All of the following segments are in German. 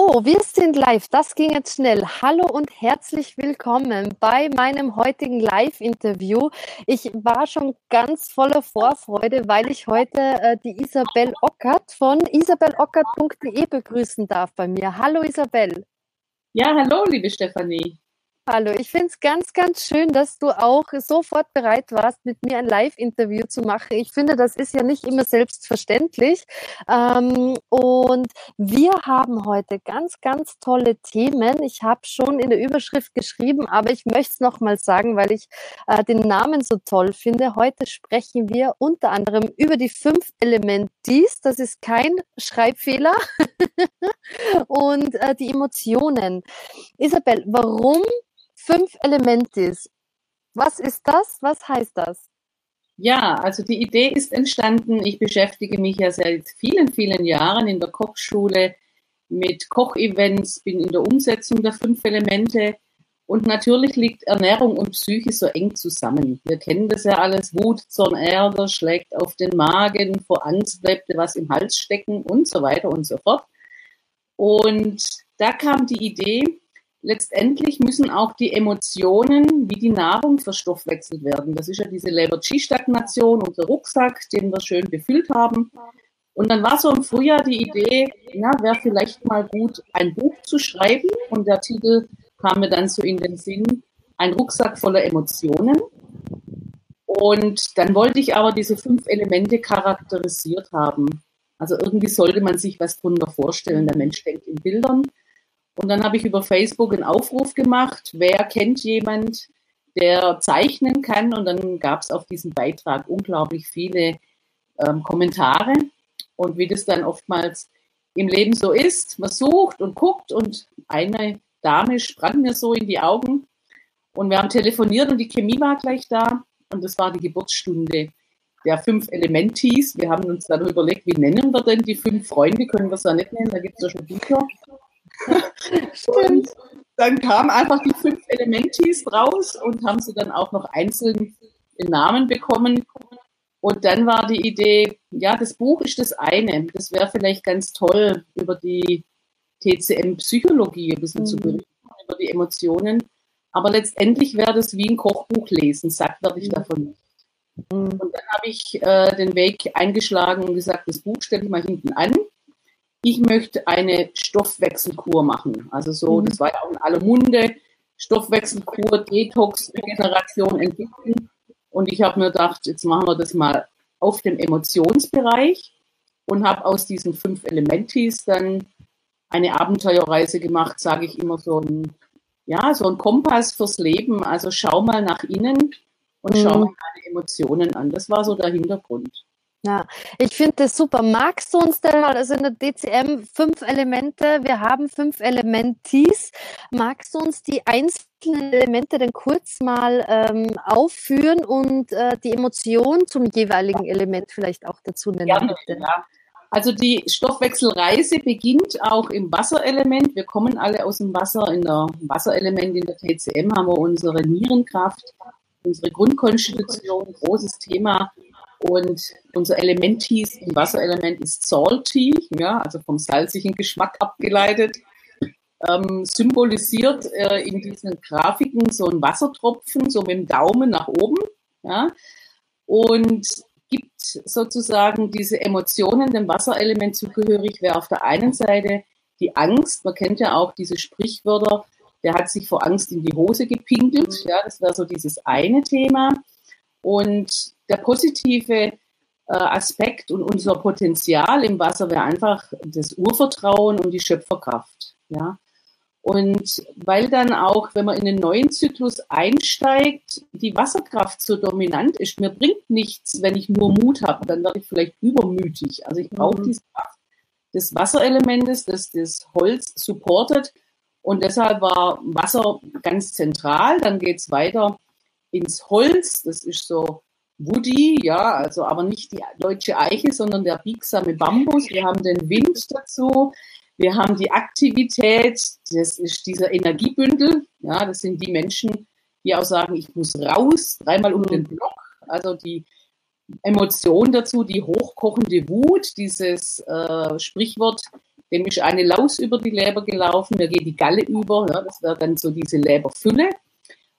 Oh, wir sind live. Das ging jetzt schnell. Hallo und herzlich willkommen bei meinem heutigen Live-Interview. Ich war schon ganz voller Vorfreude, weil ich heute äh, die Isabel Ockert von isabelockert.de begrüßen darf bei mir. Hallo Isabel. Ja, hallo, liebe Stefanie. Hallo, ich finde es ganz, ganz schön, dass du auch sofort bereit warst, mit mir ein Live-Interview zu machen. Ich finde, das ist ja nicht immer selbstverständlich. Ähm, und wir haben heute ganz, ganz tolle Themen. Ich habe schon in der Überschrift geschrieben, aber ich möchte es nochmal sagen, weil ich äh, den Namen so toll finde. Heute sprechen wir unter anderem über die fünf Elementis. Das ist kein Schreibfehler. und äh, die Emotionen. Isabel, warum fünf Elementis. Was ist das? Was heißt das? Ja, also die Idee ist entstanden. Ich beschäftige mich ja seit vielen, vielen Jahren in der Kochschule mit Kochevents, bin in der Umsetzung der fünf Elemente. Und natürlich liegt Ernährung und Psyche so eng zusammen. Wir kennen das ja alles. Wut, Zorn, Ärger schlägt auf den Magen, vor Angst bleibt was im Hals stecken und so weiter und so fort. Und da kam die Idee, letztendlich müssen auch die Emotionen wie die Nahrung verstoffwechselt werden. Das ist ja diese Leber-G-Stagnation, unser Rucksack, den wir schön befüllt haben. Und dann war so im Frühjahr die Idee, ja, wäre vielleicht mal gut, ein Buch zu schreiben. Und der Titel kam mir dann so in den Sinn, ein Rucksack voller Emotionen. Und dann wollte ich aber diese fünf Elemente charakterisiert haben. Also irgendwie sollte man sich was drunter vorstellen. Der Mensch denkt in Bildern. Und dann habe ich über Facebook einen Aufruf gemacht, wer kennt jemand, der zeichnen kann. Und dann gab es auf diesen Beitrag unglaublich viele ähm, Kommentare. Und wie das dann oftmals im Leben so ist, man sucht und guckt und eine Dame sprang mir so in die Augen. Und wir haben telefoniert und die Chemie war gleich da. Und das war die Geburtsstunde der fünf Elementis. Wir haben uns dann überlegt, wie nennen wir denn die fünf Freunde? Können wir es ja nicht nennen, da gibt es ja schon Bücher. Und dann kamen einfach die fünf Elementis raus und haben sie dann auch noch einzeln den Namen bekommen. Und dann war die Idee, ja, das Buch ist das eine. Das wäre vielleicht ganz toll, über die TCM-Psychologie ein bisschen mhm. zu berichten, über die Emotionen. Aber letztendlich wäre das wie ein Kochbuch lesen, sagt werde ich mhm. davon nicht. Mhm. Und dann habe ich äh, den Weg eingeschlagen und gesagt, das Buch stelle ich mal hinten an ich möchte eine Stoffwechselkur machen. Also so, mhm. das war ja auch in aller Munde, Stoffwechselkur, Detox, Regeneration entwickeln. Und ich habe mir gedacht, jetzt machen wir das mal auf dem Emotionsbereich und habe aus diesen fünf Elementis dann eine Abenteuerreise gemacht, sage ich immer so ein, ja, so ein Kompass fürs Leben. Also schau mal nach innen und mhm. schau mal deine Emotionen an. Das war so der Hintergrund. Ja, ich finde das super. Magst du uns denn mal, also in der DCM fünf Elemente, wir haben fünf Elementis. Magst du uns die einzelnen Elemente denn kurz mal ähm, aufführen und äh, die Emotion zum jeweiligen Element vielleicht auch dazu nennen? Gerne, ja. Also die Stoffwechselreise beginnt auch im Wasserelement. Wir kommen alle aus dem Wasser. In der Wasserelement in der TCM haben wir unsere Nierenkraft, unsere Grundkonstitution, großes Thema und unser Element hieß, im Wasserelement ist salty, ja, also vom salzigen Geschmack abgeleitet, ähm, symbolisiert äh, in diesen Grafiken so ein Wassertropfen, so mit dem Daumen nach oben, ja, und gibt sozusagen diese Emotionen dem Wasserelement zugehörig, wäre auf der einen Seite die Angst, man kennt ja auch diese Sprichwörter, der hat sich vor Angst in die Hose gepinkelt, ja, das wäre so dieses eine Thema. Und der positive äh, Aspekt und unser Potenzial im Wasser wäre einfach das Urvertrauen und die Schöpferkraft. Ja. Und weil dann auch, wenn man in den neuen Zyklus einsteigt, die Wasserkraft so dominant ist, mir bringt nichts, wenn ich nur Mut habe, dann werde ich vielleicht übermütig. Also ich brauche mhm. diese Kraft des Wasserelementes, das das Holz supportet. Und deshalb war Wasser ganz zentral. Dann geht es weiter ins Holz. Das ist so Woody, ja, also aber nicht die deutsche Eiche, sondern der biegsame Bambus. Wir haben den Wind dazu. Wir haben die Aktivität, das ist dieser Energiebündel. Ja, das sind die Menschen, die auch sagen, ich muss raus, dreimal um den Block. Also die Emotion dazu, die hochkochende Wut, dieses äh, Sprichwort, dem ist eine Laus über die Leber gelaufen, mir geht die Galle über, ja, das wäre dann so diese Leberfülle.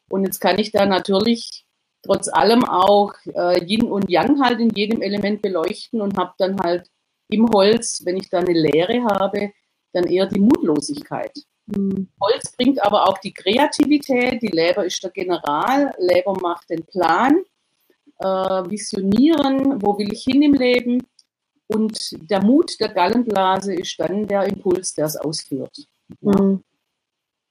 Und jetzt kann ich da natürlich trotz allem auch äh, Yin und Yang halt in jedem Element beleuchten und habe dann halt im Holz, wenn ich da eine Leere habe, dann eher die Mutlosigkeit. Mhm. Holz bringt aber auch die Kreativität, die Leber ist der General, Leber macht den Plan, äh, visionieren, wo will ich hin im Leben und der Mut der Gallenblase ist dann der Impuls, der es ausführt. Mhm.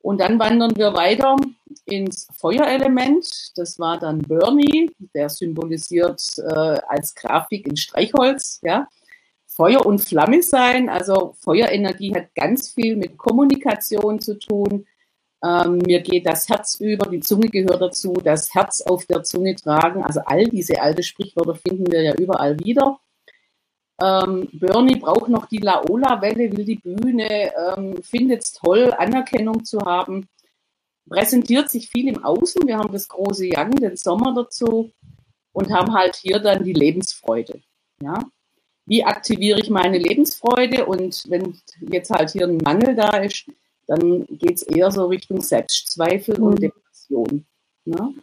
Und dann wandern wir weiter ins Feuerelement. Das war dann Bernie, der symbolisiert äh, als Grafik in Streichholz. Ja. Feuer und Flamme sein. Also Feuerenergie hat ganz viel mit Kommunikation zu tun. Ähm, mir geht das Herz über, die Zunge gehört dazu, das Herz auf der Zunge tragen. Also all diese alte Sprichwörter finden wir ja überall wieder. Ähm, Bernie braucht noch die Laola-Welle, will die Bühne, ähm, findet es toll, Anerkennung zu haben, präsentiert sich viel im Außen. Wir haben das große Young, den Sommer dazu und haben halt hier dann die Lebensfreude. Ja? Wie aktiviere ich meine Lebensfreude? Und wenn jetzt halt hier ein Mangel da ist, dann geht es eher so Richtung Selbstzweifel mhm. und Depression. Ne?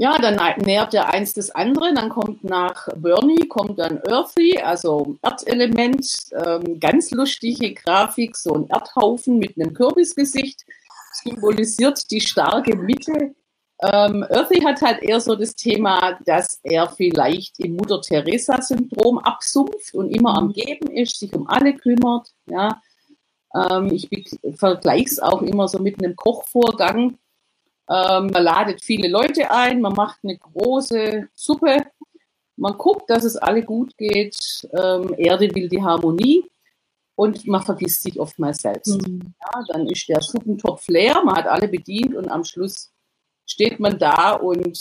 Ja, dann nährt der eins das andere, dann kommt nach Bernie, kommt dann Earthy, also Erdelement, ähm, ganz lustige Grafik, so ein Erdhaufen mit einem Kürbisgesicht, symbolisiert die starke Mitte. Ähm, Earthy hat halt eher so das Thema, dass er vielleicht im Mutter-Teresa-Syndrom absumpft und immer am Geben ist, sich um alle kümmert. Ja. Ähm, ich vergleiche es auch immer so mit einem Kochvorgang ähm, man ladet viele Leute ein, man macht eine große Suppe, man guckt, dass es alle gut geht. Ähm, Erde will die Harmonie und man vergisst sich oftmals selbst. Mhm. Ja, dann ist der Suppentopf leer, man hat alle bedient und am Schluss steht man da und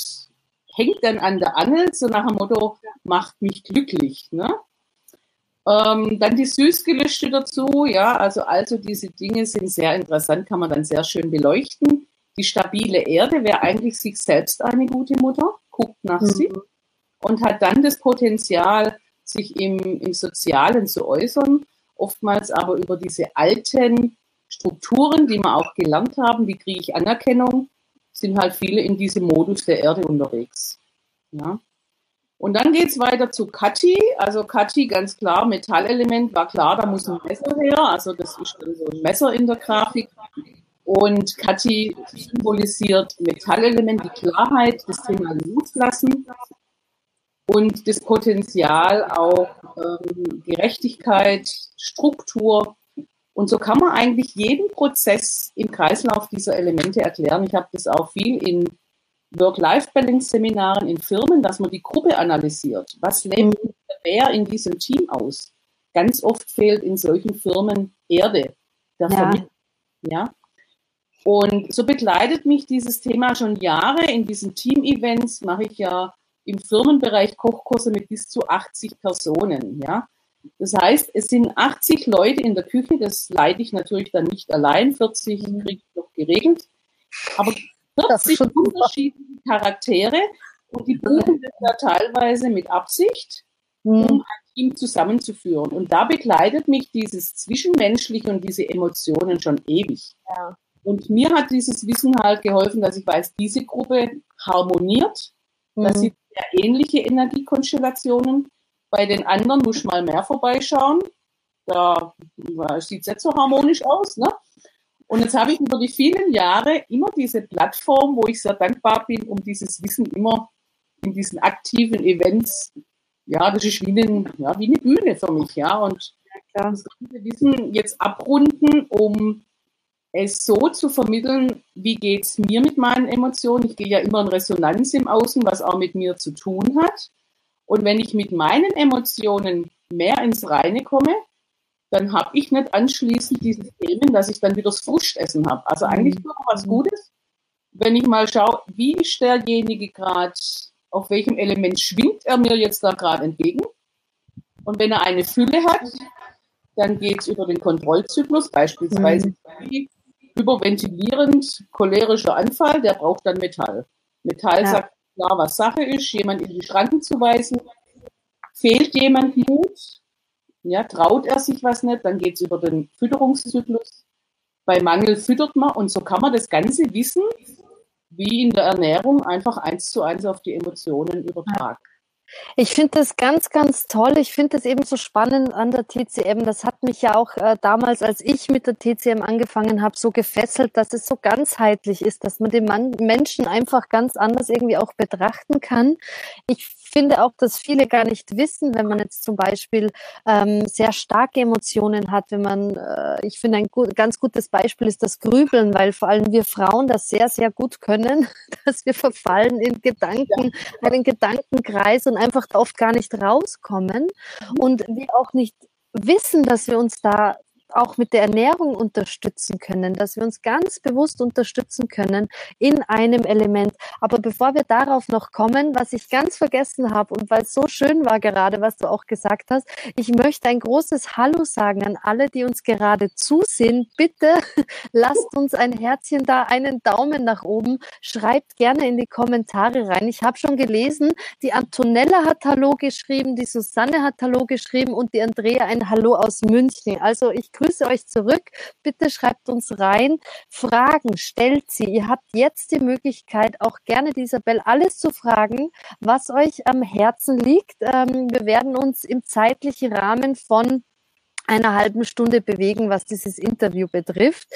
hängt dann an der Angel, so nach dem Motto, macht mich glücklich. Ne? Ähm, dann die Süßgelüste dazu, ja, also also diese Dinge sind sehr interessant, kann man dann sehr schön beleuchten. Die stabile Erde wäre eigentlich sich selbst eine gute Mutter, guckt nach mhm. sich und hat dann das Potenzial, sich im, im Sozialen zu äußern, oftmals aber über diese alten Strukturen, die wir auch gelernt haben, wie kriege ich Anerkennung, sind halt viele in diesem Modus der Erde unterwegs. Ja. Und dann geht es weiter zu Kati. Also Kati, ganz klar, Metallelement, war klar, da muss ein Messer her. Also das ist dann so ein Messer in der Grafik. Und Kathi symbolisiert Metallelement, die Klarheit, das Thema Loslassen und das Potenzial auch ähm, Gerechtigkeit, Struktur. Und so kann man eigentlich jeden Prozess im Kreislauf dieser Elemente erklären. Ich habe das auch viel in Work-Life-Balance-Seminaren in Firmen, dass man die Gruppe analysiert. Was lebt wer in diesem Team aus? Ganz oft fehlt in solchen Firmen Erde, der ja. Ja? Und so begleitet mich dieses Thema schon Jahre. In diesen Team-Events mache ich ja im Firmenbereich Kochkurse mit bis zu 80 Personen. Ja? Das heißt, es sind 80 Leute in der Küche, das leite ich natürlich dann nicht allein, 40 mhm. kriege ich noch geregelt. Aber 40 unterschiedliche Charaktere und die buchen das ja teilweise mit Absicht, um mhm. ein Team zusammenzuführen. Und da begleitet mich dieses Zwischenmenschliche und diese Emotionen schon ewig. Ja. Und mir hat dieses Wissen halt geholfen, dass ich weiß, diese Gruppe harmoniert. Mhm. Das sind sehr ähnliche Energiekonstellationen. Bei den anderen muss mal mehr vorbeischauen. Da sieht es nicht so harmonisch aus. Ne? Und jetzt habe ich über die vielen Jahre immer diese Plattform, wo ich sehr dankbar bin, um dieses Wissen immer in diesen aktiven Events, ja, das ist wie, eine, ja, wie eine Bühne für mich, ja. Und ja, das ganze Wissen jetzt abrunden, um es so zu vermitteln, wie geht es mir mit meinen Emotionen. Ich gehe ja immer in Resonanz im Außen, was auch mit mir zu tun hat. Und wenn ich mit meinen Emotionen mehr ins Reine komme, dann habe ich nicht anschließend diese Themen, dass ich dann wieder das Frustessen habe. Also eigentlich nur was Gutes, wenn ich mal schaue, wie ist derjenige gerade, auf welchem Element schwingt er mir jetzt da gerade entgegen. Und wenn er eine Fülle hat, dann geht es über den Kontrollzyklus, beispielsweise mhm überventilierend cholerischer Anfall, der braucht dann Metall. Metall ja. sagt klar, was Sache ist, jemand in die Schranken zu weisen. Fehlt jemand Mut, Ja, traut er sich was nicht, dann geht es über den Fütterungszyklus. Bei Mangel füttert man und so kann man das ganze Wissen wie in der Ernährung einfach eins zu eins auf die Emotionen übertragen. Ich finde das ganz, ganz toll. Ich finde das eben so spannend an der TCM. Das hat mich ja auch äh, damals, als ich mit der TCM angefangen habe, so gefesselt, dass es so ganzheitlich ist, dass man den Mann, Menschen einfach ganz anders irgendwie auch betrachten kann. Ich finde auch, dass viele gar nicht wissen, wenn man jetzt zum Beispiel ähm, sehr starke Emotionen hat, wenn man, äh, ich finde, ein gut, ganz gutes Beispiel ist das Grübeln, weil vor allem wir Frauen das sehr, sehr gut können, dass wir verfallen in Gedanken, ja. einen Gedankenkreis und einfach oft gar nicht rauskommen und wir auch nicht wissen, dass wir uns da auch mit der Ernährung unterstützen können, dass wir uns ganz bewusst unterstützen können in einem Element. Aber bevor wir darauf noch kommen, was ich ganz vergessen habe und weil es so schön war gerade, was du auch gesagt hast, ich möchte ein großes Hallo sagen an alle, die uns gerade zusehen. Bitte lasst uns ein Herzchen da, einen Daumen nach oben, schreibt gerne in die Kommentare rein. Ich habe schon gelesen, die Antonella hat Hallo geschrieben, die Susanne hat Hallo geschrieben und die Andrea ein Hallo aus München. Also ich grüße euch zurück. Bitte schreibt uns rein. Fragen stellt sie. Ihr habt jetzt die Möglichkeit, auch gerne Isabel alles zu fragen, was euch am Herzen liegt. Ähm, wir werden uns im zeitlichen Rahmen von einer halben Stunde bewegen, was dieses Interview betrifft.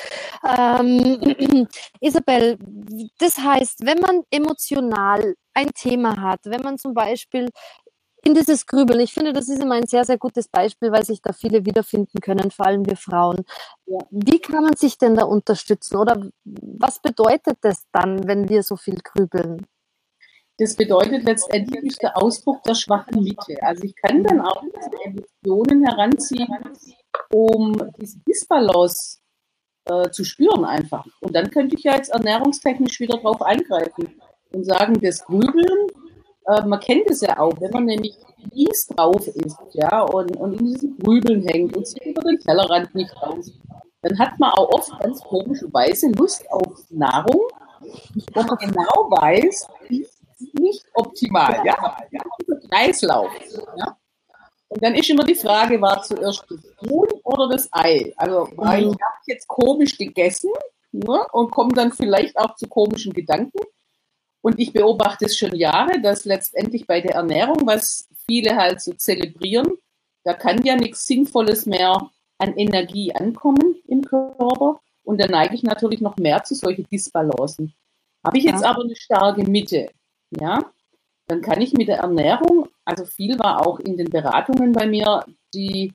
Ähm, Isabel, das heißt, wenn man emotional ein Thema hat, wenn man zum Beispiel in dieses Grübeln. Ich finde, das ist immer ein sehr, sehr gutes Beispiel, weil sich da viele wiederfinden können, vor allem wir Frauen. Wie kann man sich denn da unterstützen oder was bedeutet das dann, wenn wir so viel grübeln? Das bedeutet letztendlich der Ausdruck der schwachen Mitte. Also ich kann dann auch Emotionen heranziehen, um diese Disbalance äh, zu spüren einfach. Und dann könnte ich ja jetzt ernährungstechnisch wieder drauf eingreifen und sagen, das Grübeln äh, man kennt es ja auch, wenn man nämlich mies drauf ist, ja, und, und in diesen Grübeln hängt und sieht über den Tellerrand nicht raus, dann hat man auch oft ganz komischerweise Lust auf Nahrung, wo man genau weiß, ist nicht optimal, ja, ja Kreislauf, ja. Und dann ist immer die Frage, war zuerst das Huhn oder das Ei? Also, mhm. ich habe jetzt komisch gegessen ne, und komme dann vielleicht auch zu komischen Gedanken. Und ich beobachte es schon Jahre, dass letztendlich bei der Ernährung, was viele halt so zelebrieren, da kann ja nichts Sinnvolles mehr an Energie ankommen im Körper. Und da neige ich natürlich noch mehr zu solchen Disbalancen. Habe ich jetzt ja. aber eine starke Mitte, ja, dann kann ich mit der Ernährung, also viel war auch in den Beratungen bei mir, die,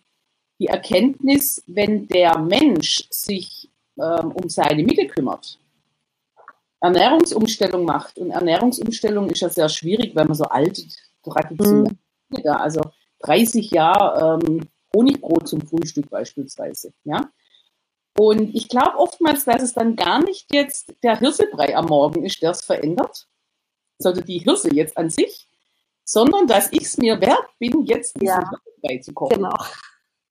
die Erkenntnis, wenn der Mensch sich ähm, um seine Mitte kümmert, Ernährungsumstellung macht. Und Ernährungsumstellung ist ja sehr schwierig, weil man so alte Traditionen mhm. da, also 30 Jahre ähm, Honigbrot zum Frühstück beispielsweise, ja. Und ich glaube oftmals, dass es dann gar nicht jetzt der Hirsebrei am Morgen ist, der es verändert, sondern die Hirse jetzt an sich, sondern dass ich es mir wert bin, jetzt diesen ja. Hirsebrei zu kochen. Genau.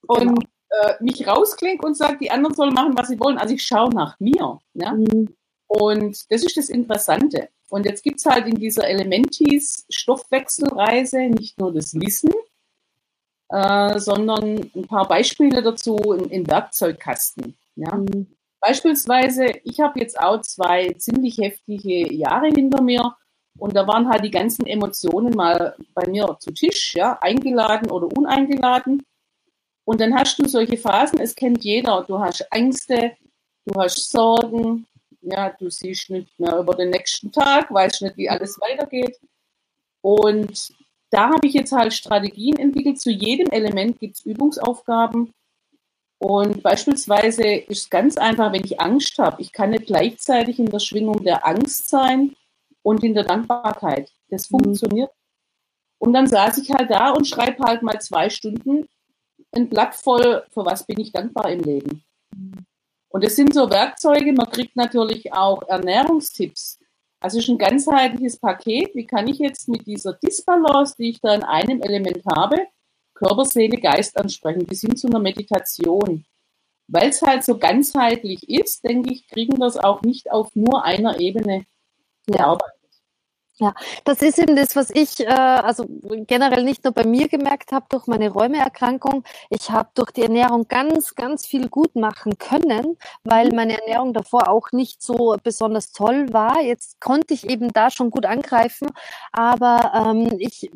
Und genau. Äh, mich rausklinge und sage, die anderen sollen machen, was sie wollen. Also ich schaue nach mir. Ja? Mhm. Und das ist das Interessante. Und jetzt gibt es halt in dieser Elementis Stoffwechselreise nicht nur das Wissen, äh, sondern ein paar Beispiele dazu im, im Werkzeugkasten. Ja. Mhm. Beispielsweise, ich habe jetzt auch zwei ziemlich heftige Jahre hinter mir und da waren halt die ganzen Emotionen mal bei mir zu Tisch, ja, eingeladen oder uneingeladen. Und dann hast du solche Phasen, es kennt jeder. Du hast Ängste, du hast Sorgen, ja, du siehst nicht mehr über den nächsten Tag, weißt nicht, wie alles weitergeht. Und da habe ich jetzt halt Strategien entwickelt. Zu jedem Element gibt es Übungsaufgaben. Und beispielsweise ist es ganz einfach, wenn ich Angst habe, ich kann nicht gleichzeitig in der Schwingung der Angst sein und in der Dankbarkeit. Das mhm. funktioniert. Und dann saß ich halt da und schreibe halt mal zwei Stunden ein Blatt voll, für was bin ich dankbar im Leben. Mhm. Und es sind so Werkzeuge, man kriegt natürlich auch Ernährungstipps. Also es ist ein ganzheitliches Paket. Wie kann ich jetzt mit dieser Disbalance, die ich da in einem Element habe, Körper, Seele, Geist ansprechen, bis hin zu einer Meditation. Weil es halt so ganzheitlich ist, denke ich, kriegen wir es auch nicht auf nur einer Ebene gearbeitet. Ja, das ist eben das, was ich äh, also generell nicht nur bei mir gemerkt habe durch meine Rheumaerkrankung. Ich habe durch die Ernährung ganz, ganz viel gut machen können, weil meine Ernährung davor auch nicht so besonders toll war. Jetzt konnte ich eben da schon gut angreifen, aber ähm, ich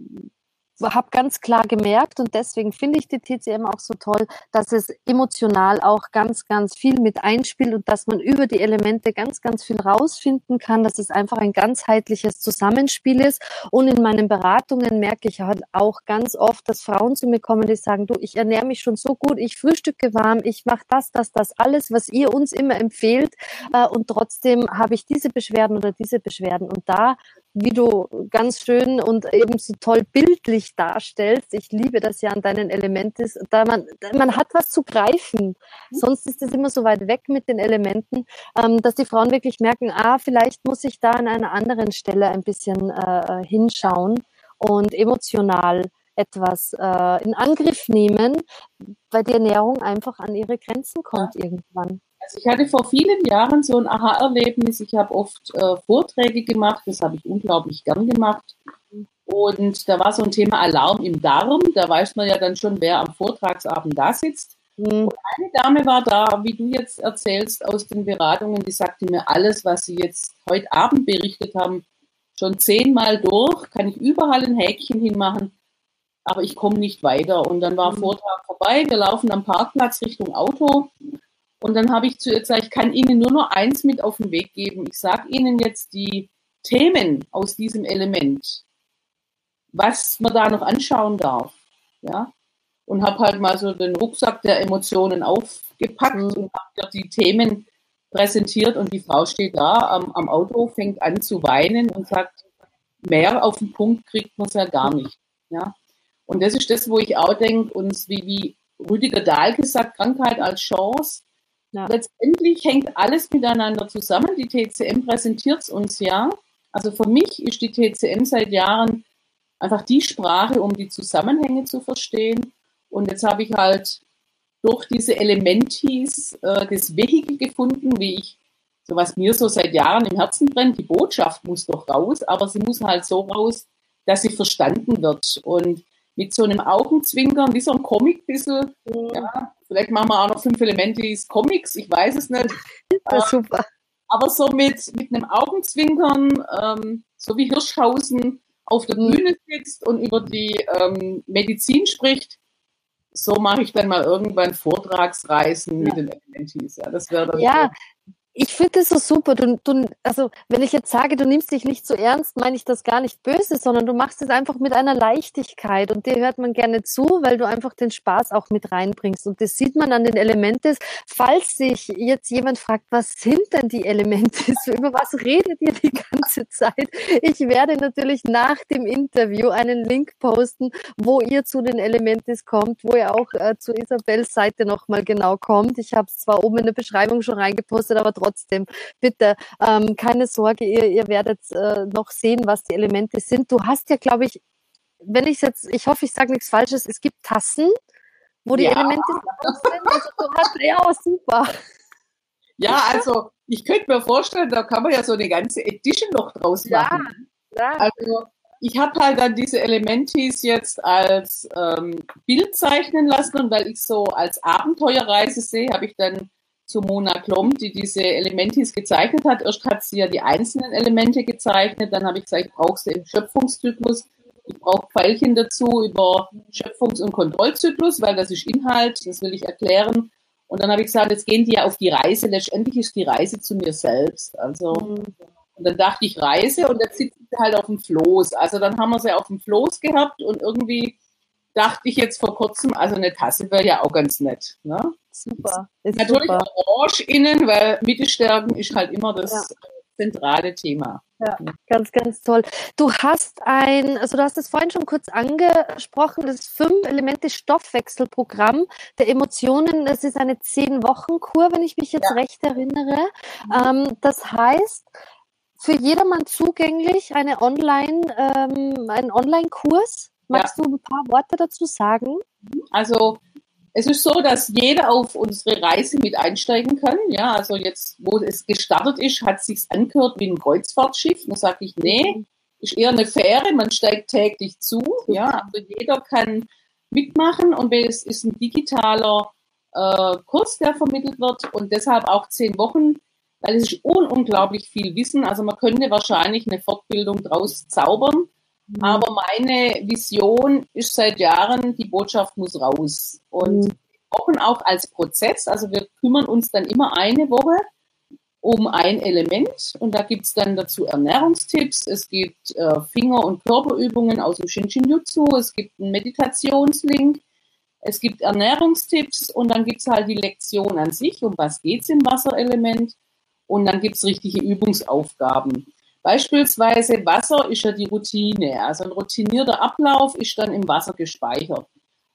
habe ganz klar gemerkt und deswegen finde ich die TCM auch so toll, dass es emotional auch ganz, ganz viel mit einspielt und dass man über die Elemente ganz, ganz viel rausfinden kann, dass es einfach ein ganzheitliches Zusammenspiel ist. Und in meinen Beratungen merke ich halt auch ganz oft, dass Frauen zu mir kommen, die sagen, du, ich ernähre mich schon so gut, ich frühstücke warm, ich mache das, das, das, alles, was ihr uns immer empfehlt äh, und trotzdem habe ich diese Beschwerden oder diese Beschwerden. Und da wie du ganz schön und eben so toll bildlich darstellst. Ich liebe das ja an deinen Elementen. Da man, man hat was zu greifen. Mhm. Sonst ist es immer so weit weg mit den Elementen, ähm, dass die Frauen wirklich merken, ah, vielleicht muss ich da an einer anderen Stelle ein bisschen äh, hinschauen und emotional etwas äh, in Angriff nehmen, weil die Ernährung einfach an ihre Grenzen kommt ja. irgendwann. Also ich hatte vor vielen Jahren so ein Aha-Erlebnis. Ich habe oft äh, Vorträge gemacht, das habe ich unglaublich gern gemacht. Und da war so ein Thema Alarm im Darm. Da weiß man ja dann schon, wer am Vortragsabend da sitzt. Mhm. Und eine Dame war da, wie du jetzt erzählst, aus den Beratungen, die sagte mir, alles, was Sie jetzt heute Abend berichtet haben, schon zehnmal durch, kann ich überall ein Häkchen hinmachen, aber ich komme nicht weiter. Und dann war mhm. Vortrag vorbei, wir laufen am Parkplatz Richtung Auto und dann habe ich zu ihr gesagt, ich kann Ihnen nur noch eins mit auf den Weg geben. Ich sage Ihnen jetzt die Themen aus diesem Element, was man da noch anschauen darf. Ja? Und habe halt mal so den Rucksack der Emotionen aufgepackt mhm. und habe die Themen präsentiert und die Frau steht da am, am Auto, fängt an zu weinen und sagt, mehr auf den Punkt kriegt man es ja gar nicht. Ja? Und das ist das, wo ich auch denke, uns, wie, wie Rüdiger Dahl gesagt, Krankheit als Chance, ja. Letztendlich hängt alles miteinander zusammen. Die TCM präsentiert es uns ja. Also für mich ist die TCM seit Jahren einfach die Sprache, um die Zusammenhänge zu verstehen. Und jetzt habe ich halt durch diese Elementis äh, das Vehikel gefunden, wie ich, so was mir so seit Jahren im Herzen brennt, die Botschaft muss doch raus, aber sie muss halt so raus, dass sie verstanden wird. Und mit so einem Augenzwinkern, wie so ein Comic bisschen, ja, Vielleicht machen wir auch noch fünf Elementis Comics, ich weiß es nicht. Das ist ähm, super. Aber so mit, mit einem Augenzwinkern, ähm, so wie Hirschhausen auf der mhm. Bühne sitzt und über die ähm, Medizin spricht, so mache ich dann mal irgendwann Vortragsreisen ja. mit den Elementis. Ja, das wäre dann ja, ich finde das so super. Du, du, also, wenn ich jetzt sage, du nimmst dich nicht so ernst, meine ich das gar nicht böse, sondern du machst es einfach mit einer Leichtigkeit und dir hört man gerne zu, weil du einfach den Spaß auch mit reinbringst. Und das sieht man an den Elementen. Falls sich jetzt jemand fragt, was sind denn die Elemente? Über was redet ihr die ganze Zeit? Ich werde natürlich nach dem Interview einen Link posten, wo ihr zu den Elementis kommt, wo ihr auch äh, zu Isabels Seite nochmal genau kommt. Ich habe es zwar oben in der Beschreibung schon reingepostet, aber trotzdem, bitte, ähm, keine Sorge, ihr, ihr werdet äh, noch sehen, was die Elemente sind. Du hast ja, glaube ich, wenn ich jetzt, ich hoffe, ich sage nichts Falsches, es gibt Tassen, wo die ja. Elemente sind. Also du hast, ja, super. Ja, also ich könnte mir vorstellen, da kann man ja so eine ganze Edition noch draus machen. Ja, ja. Also ich habe halt dann diese Elementis jetzt als ähm, Bild zeichnen lassen und weil ich so als Abenteuerreise sehe, habe ich dann zu Mona Klom, die diese Elementis gezeichnet hat. Erst hat sie ja die einzelnen Elemente gezeichnet, dann habe ich gesagt, ich brauche sie im Schöpfungszyklus. Ich brauche Pfeilchen dazu über Schöpfungs- und Kontrollzyklus, weil das ist Inhalt, das will ich erklären. Und dann habe ich gesagt, jetzt gehen die ja auf die Reise. Letztendlich ist die Reise zu mir selbst. Also, und dann dachte ich Reise und jetzt sitzt sie halt auf dem Floß. Also dann haben wir sie auf dem Floß gehabt und irgendwie dachte ich jetzt vor kurzem, also eine Tasse wäre ja auch ganz nett. Ne? Super. Ist Natürlich super. orange innen, weil Mittelstärken ist halt immer das ja. zentrale Thema. Ja, ganz, ganz toll. Du hast ein, also du hast es vorhin schon kurz angesprochen, das Fünf-Elemente-Stoffwechselprogramm der Emotionen. Das ist eine Zehn-Wochen-Kur, wenn ich mich jetzt ja. recht erinnere. Mhm. Ähm, das heißt, für jedermann zugänglich eine Online, ähm, ein Online-Kurs. Magst ja. du ein paar Worte dazu sagen? Also es ist so, dass jeder auf unsere Reise mit einsteigen kann. Ja, also jetzt, wo es gestartet ist, hat es sich angehört wie ein Kreuzfahrtschiff. Da sage ich, nee, ist eher eine Fähre, man steigt täglich zu. Ja, also jeder kann mitmachen und es ist ein digitaler äh, Kurs, der vermittelt wird und deshalb auch zehn Wochen, weil es ist un unglaublich viel Wissen. Also man könnte wahrscheinlich eine Fortbildung draus zaubern. Mhm. Aber meine Vision ist seit Jahren, die Botschaft muss raus. Und mhm. Wochen auch als Prozess. Also wir kümmern uns dann immer eine Woche um ein Element und da gibt es dann dazu Ernährungstipps, es gibt äh, Finger- und Körperübungen aus dem Shinshin Jutsu, es gibt einen Meditationslink, es gibt Ernährungstipps und dann gibt es halt die Lektion an sich, um was geht es im Wasserelement und dann gibt es richtige Übungsaufgaben. Beispielsweise Wasser ist ja die Routine, also ein routinierter Ablauf ist dann im Wasser gespeichert.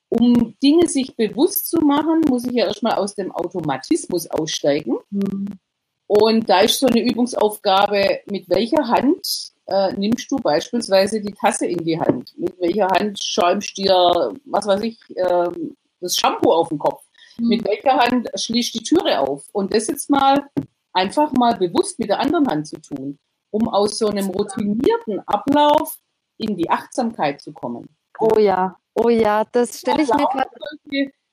Um Dinge sich bewusst zu machen, muss ich ja erstmal aus dem Automatismus aussteigen. Mhm und da ist so eine Übungsaufgabe, mit welcher Hand äh, nimmst du beispielsweise die Tasse in die Hand? Mit welcher Hand schäumst dir, was weiß ich, äh, das Shampoo auf den Kopf? Mhm. Mit welcher Hand schließt die Türe auf? Und das jetzt mal einfach mal bewusst mit der anderen Hand zu tun, um aus so einem routinierten Ablauf in die Achtsamkeit zu kommen. Oh ja, oh ja, das stelle ich mir gerade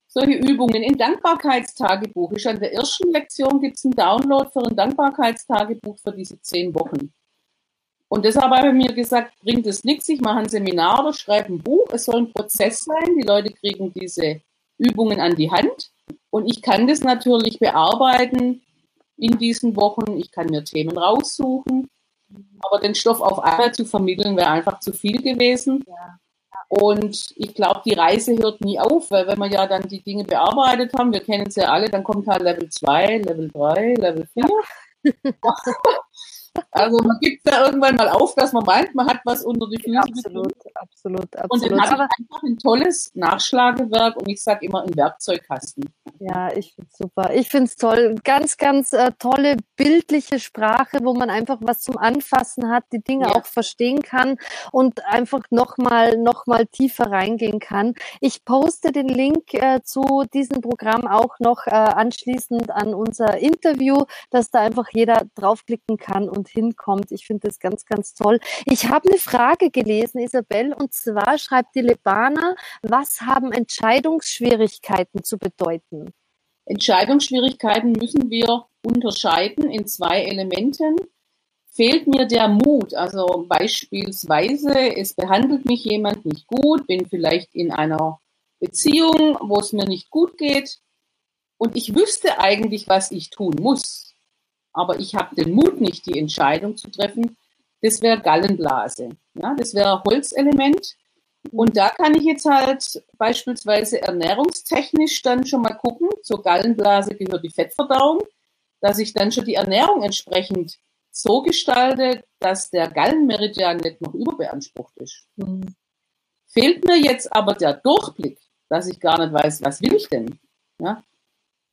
solche Übungen in Dankbarkeitstagebuch. Ist an der ersten Lektion gibt es einen Download für ein Dankbarkeitstagebuch für diese zehn Wochen. Und deshalb habe ich mir gesagt, bringt es nichts, ich mache ein Seminar oder schreibe ein Buch. Es soll ein Prozess sein. Die Leute kriegen diese Übungen an die Hand. Und ich kann das natürlich bearbeiten in diesen Wochen. Ich kann mir Themen raussuchen. Aber den Stoff auf einmal zu vermitteln, wäre einfach zu viel gewesen. Ja. Und ich glaube, die Reise hört nie auf, weil wenn wir ja dann die Dinge bearbeitet haben, wir kennen es ja alle, dann kommt halt Level 2, Level 3, Level 4. Also man gibt da irgendwann mal auf, dass man meint, man hat was unter die Füße. Absolut, absolut, absolut. Und dann habe ich einfach ein tolles Nachschlagewerk und ich sage immer ein Werkzeugkasten. Ja, ich finde es super. Ich finde es toll. Ganz, ganz äh, tolle bildliche Sprache, wo man einfach was zum Anfassen hat, die Dinge ja. auch verstehen kann und einfach nochmal noch mal tiefer reingehen kann. Ich poste den Link äh, zu diesem Programm auch noch äh, anschließend an unser Interview, dass da einfach jeder draufklicken kann und hinkommt. Ich finde das ganz, ganz toll. Ich habe eine Frage gelesen, Isabel, und zwar schreibt die Lebana, was haben Entscheidungsschwierigkeiten zu bedeuten? Entscheidungsschwierigkeiten müssen wir unterscheiden in zwei Elementen. Fehlt mir der Mut, also beispielsweise, es behandelt mich jemand nicht gut, bin vielleicht in einer Beziehung, wo es mir nicht gut geht und ich wüsste eigentlich, was ich tun muss, aber ich habe den Mut nicht, die Entscheidung zu treffen, das wäre Gallenblase. Ja, das wäre Holzelement. Und da kann ich jetzt halt beispielsweise ernährungstechnisch dann schon mal gucken. Zur Gallenblase gehört die Fettverdauung, dass ich dann schon die Ernährung entsprechend so gestalte, dass der Gallenmeridian nicht noch überbeansprucht ist. Mhm. Fehlt mir jetzt aber der Durchblick, dass ich gar nicht weiß, was will ich denn? Ja?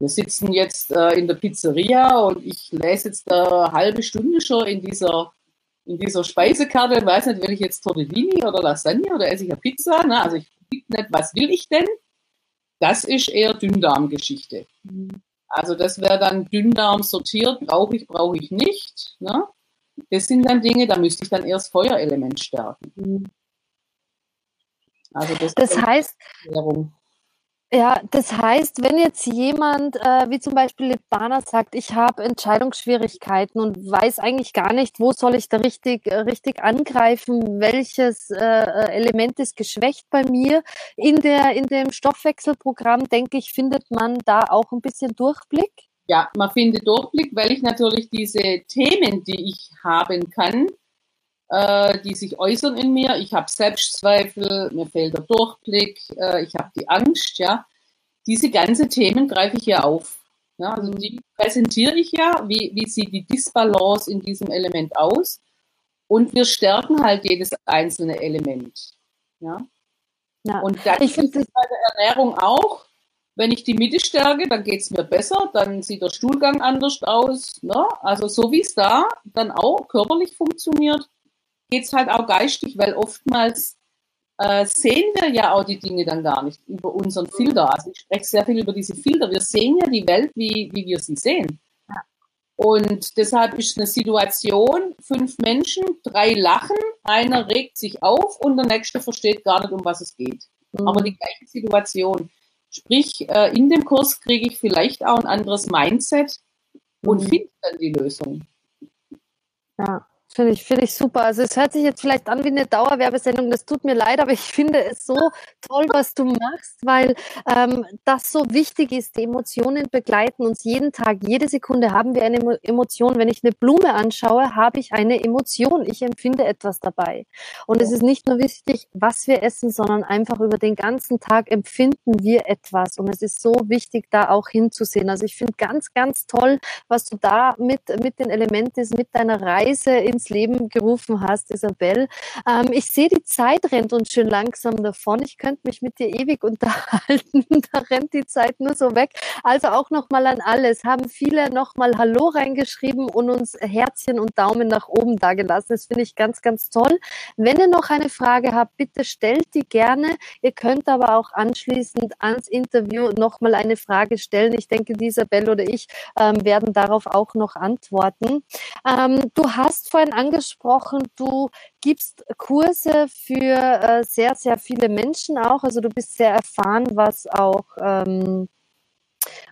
Wir sitzen jetzt äh, in der Pizzeria und ich lese jetzt eine halbe Stunde schon in dieser in dieser Speisekarte und weiß nicht, will ich jetzt Tortellini oder Lasagne oder esse ich eine Pizza? Ne? Also ich weiß nicht, was will ich denn? Das ist eher Dünndarmgeschichte. Mhm. Also das wäre dann Dünndarm sortiert, brauche ich, brauche ich nicht. Ne? Das sind dann Dinge, da müsste ich dann erst Feuerelement stärken. Mhm. Also das, das heißt, Erklärung. Ja, das heißt, wenn jetzt jemand, äh, wie zum Beispiel Libana sagt, ich habe Entscheidungsschwierigkeiten und weiß eigentlich gar nicht, wo soll ich da richtig, äh, richtig angreifen, welches äh, äh, Element ist geschwächt bei mir. In, der, in dem Stoffwechselprogramm, denke ich, findet man da auch ein bisschen Durchblick. Ja, man findet Durchblick, weil ich natürlich diese Themen, die ich haben kann, äh, die sich äußern in mir. Ich habe Selbstzweifel, mir fehlt der Durchblick, äh, ich habe die Angst, ja. Diese ganzen Themen greife ich ja auf. Ja, also die präsentiere ich ja, wie, wie sieht die Disbalance in diesem Element aus. Und wir stärken halt jedes einzelne Element. Ja. ja. Und dann ich ist es bei der Ernährung auch, wenn ich die Mitte stärke, dann geht es mir besser, dann sieht der Stuhlgang anders aus. Ne? Also so wie es da dann auch körperlich funktioniert, geht es halt auch geistig, weil oftmals äh, sehen wir ja auch die Dinge dann gar nicht über unseren Filter. Also ich spreche sehr viel über diese Filter. Wir sehen ja die Welt, wie, wie wir sie sehen. Und deshalb ist eine Situation, fünf Menschen, drei lachen, einer regt sich auf und der nächste versteht gar nicht, um was es geht. Mhm. Aber die gleiche Situation. Sprich, äh, in dem Kurs kriege ich vielleicht auch ein anderes Mindset und mhm. finde dann die Lösung. Ja. Finde ich, finde ich super. Also es hört sich jetzt vielleicht an wie eine Dauerwerbesendung, das tut mir leid, aber ich finde es so toll, was du machst, weil ähm, das so wichtig ist. Die Emotionen begleiten uns jeden Tag, jede Sekunde haben wir eine Emotion. Wenn ich eine Blume anschaue, habe ich eine Emotion. Ich empfinde etwas dabei. Und es ist nicht nur wichtig, was wir essen, sondern einfach über den ganzen Tag empfinden wir etwas. Und es ist so wichtig, da auch hinzusehen. Also ich finde ganz, ganz toll, was du da mit, mit den Elementen, mit deiner Reise ins ins Leben gerufen hast, Isabel. Ähm, ich sehe, die Zeit rennt uns schön langsam davon. Ich könnte mich mit dir ewig unterhalten. da rennt die Zeit nur so weg. Also auch nochmal an alles. Haben viele nochmal Hallo reingeschrieben und uns Herzchen und Daumen nach oben dagelassen. Das finde ich ganz, ganz toll. Wenn ihr noch eine Frage habt, bitte stellt die gerne. Ihr könnt aber auch anschließend ans Interview nochmal eine Frage stellen. Ich denke, die Isabel oder ich ähm, werden darauf auch noch antworten. Ähm, du hast vorhin angesprochen, du gibst Kurse für äh, sehr, sehr viele Menschen auch. Also du bist sehr erfahren, was auch ähm,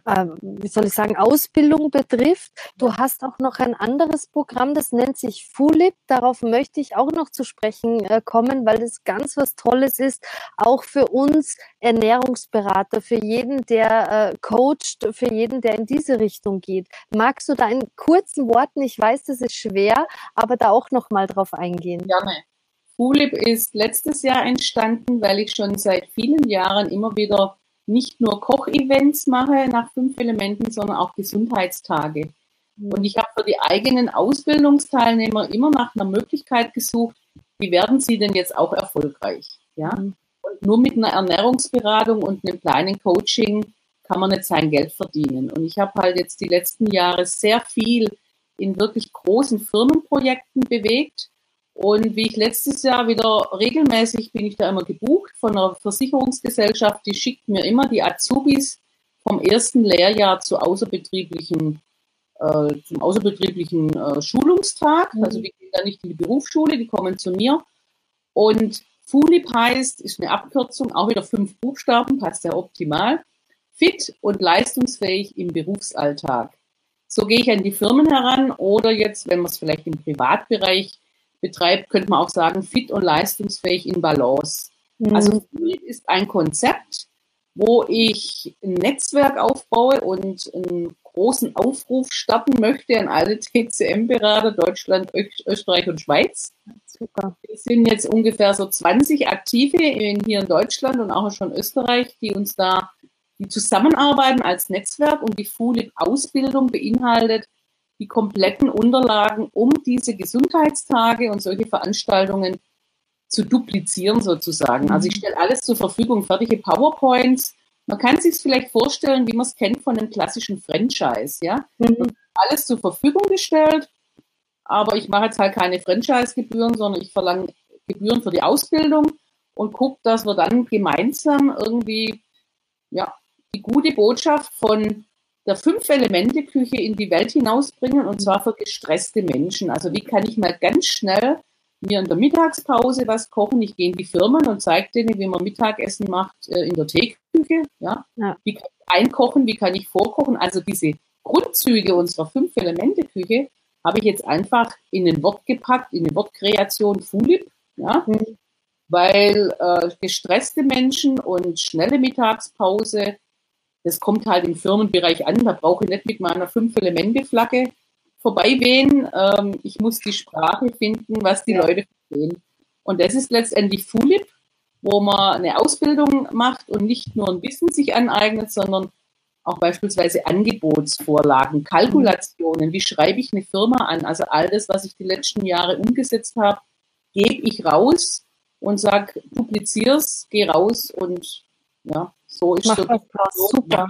äh, wie soll ich sagen, Ausbildung betrifft. Du hast auch noch ein anderes Programm, das nennt sich FULIP. Darauf möchte ich auch noch zu sprechen äh, kommen, weil das ganz was Tolles ist, auch für uns Ernährungsberater, für jeden, der äh, coacht, für jeden, der in diese Richtung geht. Magst du da in kurzen Worten, ich weiß, das ist schwer, aber da auch noch mal drauf eingehen? Gerne. FULIP ist letztes Jahr entstanden, weil ich schon seit vielen Jahren immer wieder nicht nur Kochevents mache nach fünf Elementen, sondern auch Gesundheitstage. Mhm. Und ich habe für die eigenen Ausbildungsteilnehmer immer nach einer Möglichkeit gesucht, wie werden sie denn jetzt auch erfolgreich? Ja? Mhm. Und nur mit einer Ernährungsberatung und einem kleinen Coaching kann man nicht sein Geld verdienen. Und ich habe halt jetzt die letzten Jahre sehr viel in wirklich großen Firmenprojekten bewegt und wie ich letztes Jahr wieder regelmäßig bin ich da immer gebucht von einer Versicherungsgesellschaft, die schickt mir immer die Azubis vom ersten Lehrjahr zu außerbetrieblichen, äh, zum außerbetrieblichen äh, Schulungstag. Mhm. Also die gehen da nicht in die Berufsschule, die kommen zu mir. Und FULIP heißt, ist eine Abkürzung, auch wieder fünf Buchstaben, passt ja optimal. Fit und leistungsfähig im Berufsalltag. So gehe ich an die Firmen heran oder jetzt, wenn man es vielleicht im Privatbereich betreibt, könnte man auch sagen, fit und leistungsfähig in Balance. Mhm. Also Fluid ist ein Konzept, wo ich ein Netzwerk aufbaue und einen großen Aufruf starten möchte an alle TCM-Berater Deutschland, Österreich und Schweiz. Super. Wir sind jetzt ungefähr so 20 Aktive hier in Deutschland und auch schon Österreich, die uns da die zusammenarbeiten als Netzwerk und die FULIP-Ausbildung beinhaltet die kompletten Unterlagen, um diese Gesundheitstage und solche Veranstaltungen zu duplizieren sozusagen. Also ich stelle alles zur Verfügung, fertige PowerPoints. Man kann sich vielleicht vorstellen, wie man es kennt von einem klassischen Franchise, ja. Mhm. Alles zur Verfügung gestellt, aber ich mache jetzt halt keine Franchise-Gebühren, sondern ich verlange Gebühren für die Ausbildung und gucke, dass wir dann gemeinsam irgendwie ja, die gute Botschaft von der Fünf-Elemente-Küche in die Welt hinausbringen und zwar für gestresste Menschen. Also wie kann ich mal ganz schnell mir in der Mittagspause was kochen? Ich gehe in die Firmen und zeige denen, wie man Mittagessen macht äh, in der Teeküche. Ja? ja. Wie kann ich einkochen? Wie kann ich vorkochen? Also diese Grundzüge unserer Fünf-Elemente-Küche habe ich jetzt einfach in ein Wort gepackt, in eine Wortkreation Fulip. Ja? Mhm. Weil äh, gestresste Menschen und schnelle Mittagspause das kommt halt im Firmenbereich an. Da brauche ich nicht mit meiner Fünf-Elemente-Flagge vorbeiwehen. Ähm, ich muss die Sprache finden, was die ja. Leute verstehen. Und das ist letztendlich FULIP, wo man eine Ausbildung macht und nicht nur ein Wissen sich aneignet, sondern auch beispielsweise Angebotsvorlagen, Kalkulationen, wie schreibe ich eine Firma an, also all das, was ich die letzten Jahre umgesetzt habe, gebe ich raus und sage, duplizier's, geh raus und ja, so ist Mach so, das so, super.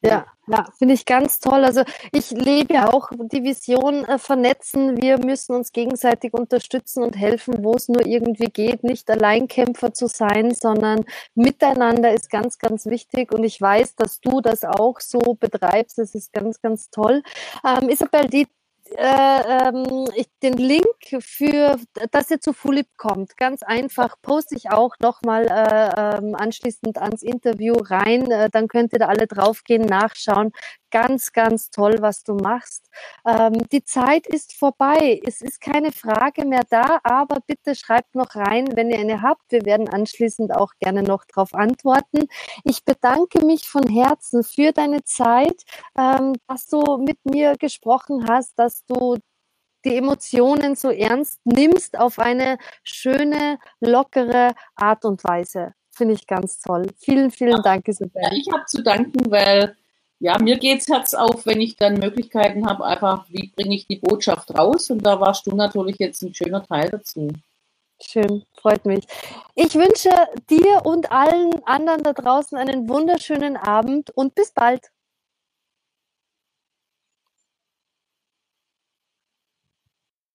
Ja, ja, finde ich ganz toll. Also ich lebe ja auch die Vision äh, vernetzen. Wir müssen uns gegenseitig unterstützen und helfen, wo es nur irgendwie geht. Nicht Alleinkämpfer zu sein, sondern miteinander ist ganz, ganz wichtig. Und ich weiß, dass du das auch so betreibst. Das ist ganz, ganz toll. Ähm, Isabel, die äh, ähm, ich, den Link für, dass ihr zu Fulip kommt, ganz einfach, poste ich auch nochmal äh, ähm, anschließend ans Interview rein. Äh, dann könnt ihr da alle draufgehen, nachschauen ganz, ganz toll, was du machst. Ähm, die Zeit ist vorbei. Es ist keine Frage mehr da, aber bitte schreibt noch rein, wenn ihr eine habt. Wir werden anschließend auch gerne noch darauf antworten. Ich bedanke mich von Herzen für deine Zeit, ähm, dass du mit mir gesprochen hast, dass du die Emotionen so ernst nimmst auf eine schöne, lockere Art und Weise. Finde ich ganz toll. Vielen, vielen Dank, Isabel. Ja, ich habe zu danken, weil ja, mir geht's Herz auf, wenn ich dann Möglichkeiten habe, einfach, wie bringe ich die Botschaft raus? Und da warst du natürlich jetzt ein schöner Teil dazu. Schön, freut mich. Ich wünsche dir und allen anderen da draußen einen wunderschönen Abend und bis bald.